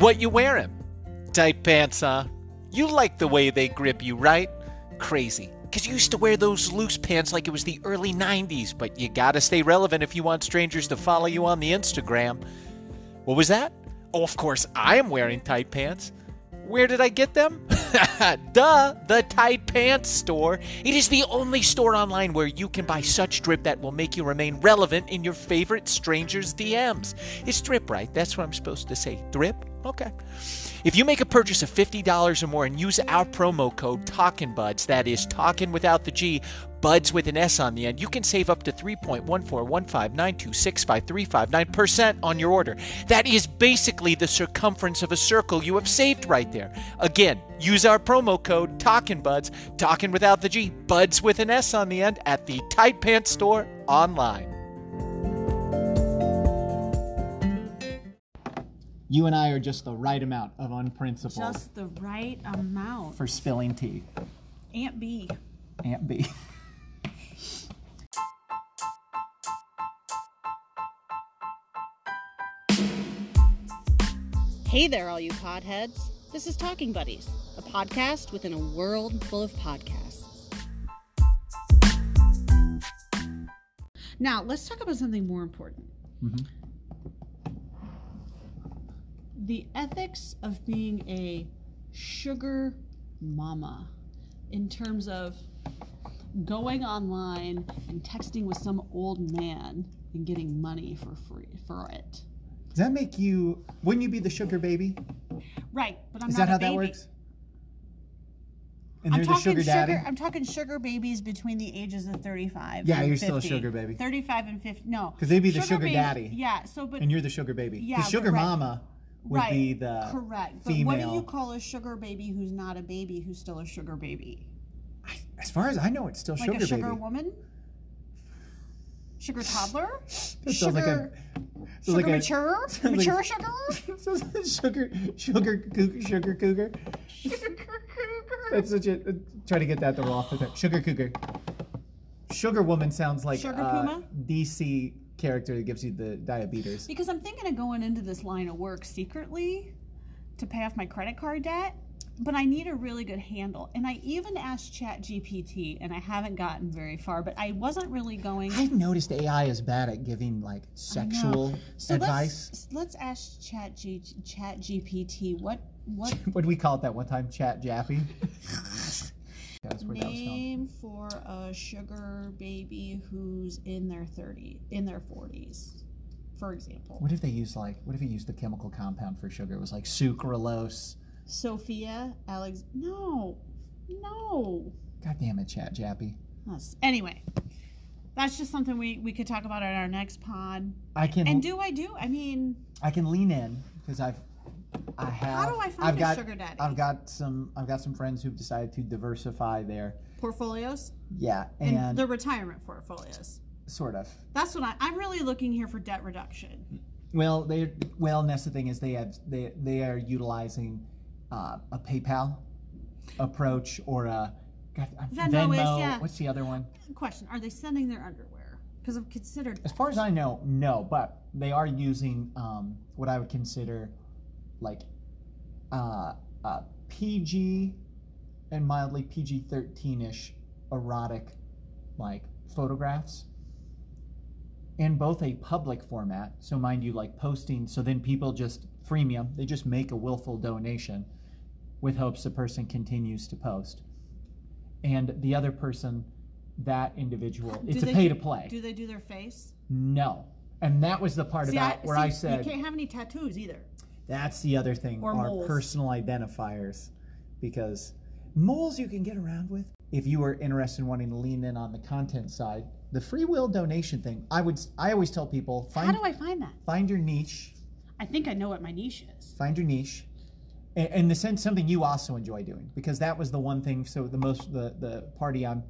What you wearing? Tight pants, huh? You like the way they grip you, right? Crazy. Because you used to wear those loose pants like it was the early 90s, but you gotta stay relevant if you want strangers to follow you on the Instagram. What was that? Oh, of course, I am wearing tight pants. Where did I get them? Duh, the Tight Pants store. It is the only store online where you can buy such drip that will make you remain relevant in your favorite stranger's DMs. It's drip, right? That's what I'm supposed to say. Drip? Okay. If you make a purchase of $50 or more and use our promo code TalkinBuds, that is Talkin without the G, Buds with an S on the end, you can save up to 3.14159265359% on your order. That is basically the circumference of a circle you have saved right there. Again, use our promo code TalkinBuds, Talkin without the G, Buds with an S on the end at the Tight Pants store online. You and I are just the right amount of unprincipled Just the right amount. for spilling tea. Aunt B. Aunt B. Hey there, all you podheads. This is Talking Buddies, a podcast within a world full of podcasts. Now, let's talk about something more important. Mm-hmm. The ethics of being a sugar mama in terms of going online and texting with some old man and getting money for free for it. Does that make you? Wouldn't you be the sugar baby? Right, but I'm. Is not that how baby. that works? And I'm they're the talking sugar daddy. I'm talking sugar babies between the ages of 35. Yeah, you're still a sugar baby. 35 and 50. No, because they'd be the sugar baby- daddy. Yeah. So, but and you're the sugar baby. Yeah, the sugar right. mama would right, be the correct. female. But what do you call a sugar baby who's not a baby who's still a sugar baby? as far as I know, it's still sugar baby. Like sugar a sugar baby. woman? Sugar toddler? That sounds like a- sugar sounds sugar like a- mature? sounds like mature a- sugar? sugar, sugar, cougar, sugar cougar. That's such a uh, try to get that to roll off the tongue. Sugar cougar. Sugar woman sounds like Sugar uh, puma? DC character that gives you the diabetes. Because I'm thinking of going into this line of work secretly to pay off my credit card debt, but I need a really good handle. And I even asked ChatGPT, and I haven't gotten very far. But I wasn't really going. I've noticed AI is bad at giving like sexual so advice. Let's, let's ask Chat G, ChatGPT what what What did we call it that one time? Chat Jappy. That's where that name for a sugar baby who's in their 30 in their 40s, for example. What if they used like? What if he used the chemical compound for sugar? It was like sucralose. Sophia Alex. No, no. God damn it, Chat Jappy. Us. Anyway, that's just something we, we could talk about at our next pod. I can And do I do? I mean, I can lean in because I've I have. How do I find I've a got, sugar daddy? I've got some. I've got some friends who've decided to diversify their. portfolios Yeah, and, and, the retirement portfolios. sort of. That's what I, I'm really looking here for debt reduction. Well, they well, and that's the thing is they have they they are utilizing uh, a PayPal approach or a God, uh, Venmo is, yeah. What's the other one? Question: Are they sending their underwear? Because I've considered. As far as I know, no, but they are using um, what I would consider like uh, uh, PG and mildly PG 13 ish erotic like photographs in both a public format. So, mind you, like posting, so then people just freemium, they just make a willful donation with hopes the person continues to post. And the other person, that individual, it's a pay do- to play. Do they do their face? No. And that was the part See, about where I said you can't have any tattoos either. that's the other thing Or are moles. personal identifiers because moles you can get around with. If you are interested in wanting to lean in on the content side, the free will donation thing, I would I always tell people How do I find that? find your niche, I think I know what my niche is. find your niche. And in the sense something you also enjoy doing because that was the one thing so the most the the party I'm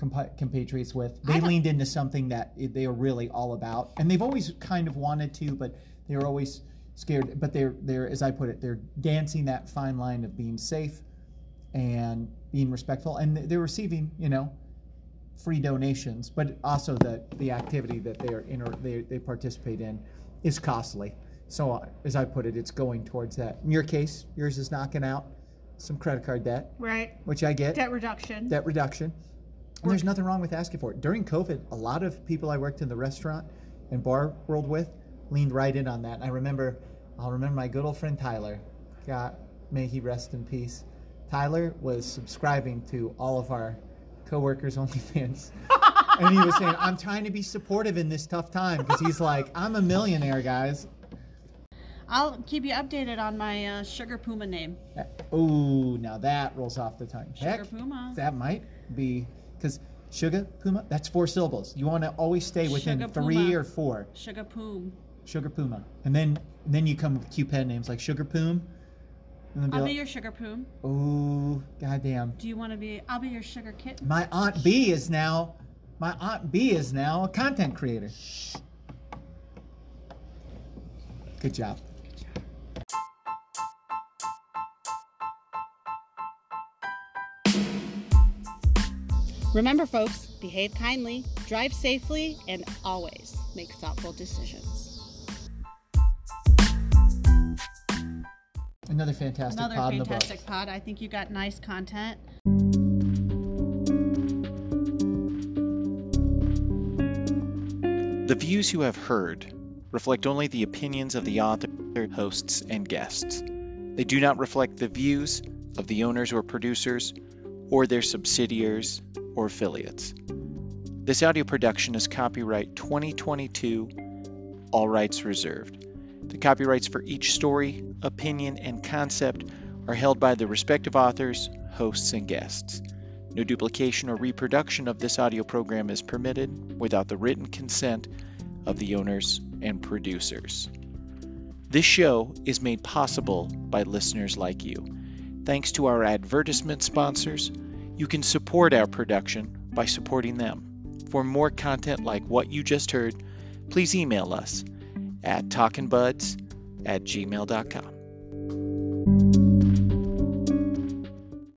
compa- compatriots with they leaned into something that they are really all about and they've always kind of wanted to but they're always scared but they're they're as I put it they're dancing that fine line of being safe and being respectful and they're receiving you know free donations but also the the activity that they are in or they, they participate in is costly So, uh, as I put it, it's going towards that. In your case, yours is knocking out some credit card debt, Right. which I get. Debt reduction. debt reduction. And there's nothing wrong with asking for it. During COVID, a lot of people I worked in the restaurant and bar world with leaned right in on that. And I remember, I'll remember my good old friend Tyler. God, may he rest in peace. Tyler was subscribing to all of our coworkers' OnlyFans. and he was saying, I'm trying to be supportive in this tough time because he's like, I'm a millionaire, guys. I'll keep you updated on my uh, Sugar Puma name. Oh, now that rolls off the tongue. Sugar Heck, Puma. that might be because sugar puma that's four syllables you want to always stay within Sugar three Puma. or four Sugar Poom. sugar puma and then and then you come with cute pen names like sugar poom and then be I'll be like, your Sugar Poom. oh goddamn Do you want to be? I'll be your Sugar Kitten. my aunt b is now my aunt b is now a content creator good job Remember, folks, behave kindly, drive safely, and always make thoughtful decisions. another fantastic Another pod in the book fantastic pod. I think you got nice content. The views you have heard reflect only the opinions of the author, hosts, and guests. They do not reflect the views of the owners or producers, or their subsidiaries or affiliates. This audio production is copyright 2022, all rights reserved. The copyrights for each story, opinion, and concept are held by the respective authors, hosts, and guests. No duplication or reproduction of this audio program is permitted without the written consent of the owners and producers. This show is made possible by listeners like you. Thanks to our advertisement sponsors, you can support our production by supporting them. For more content like what you just heard, please email us at talkinbuds at gmail.com.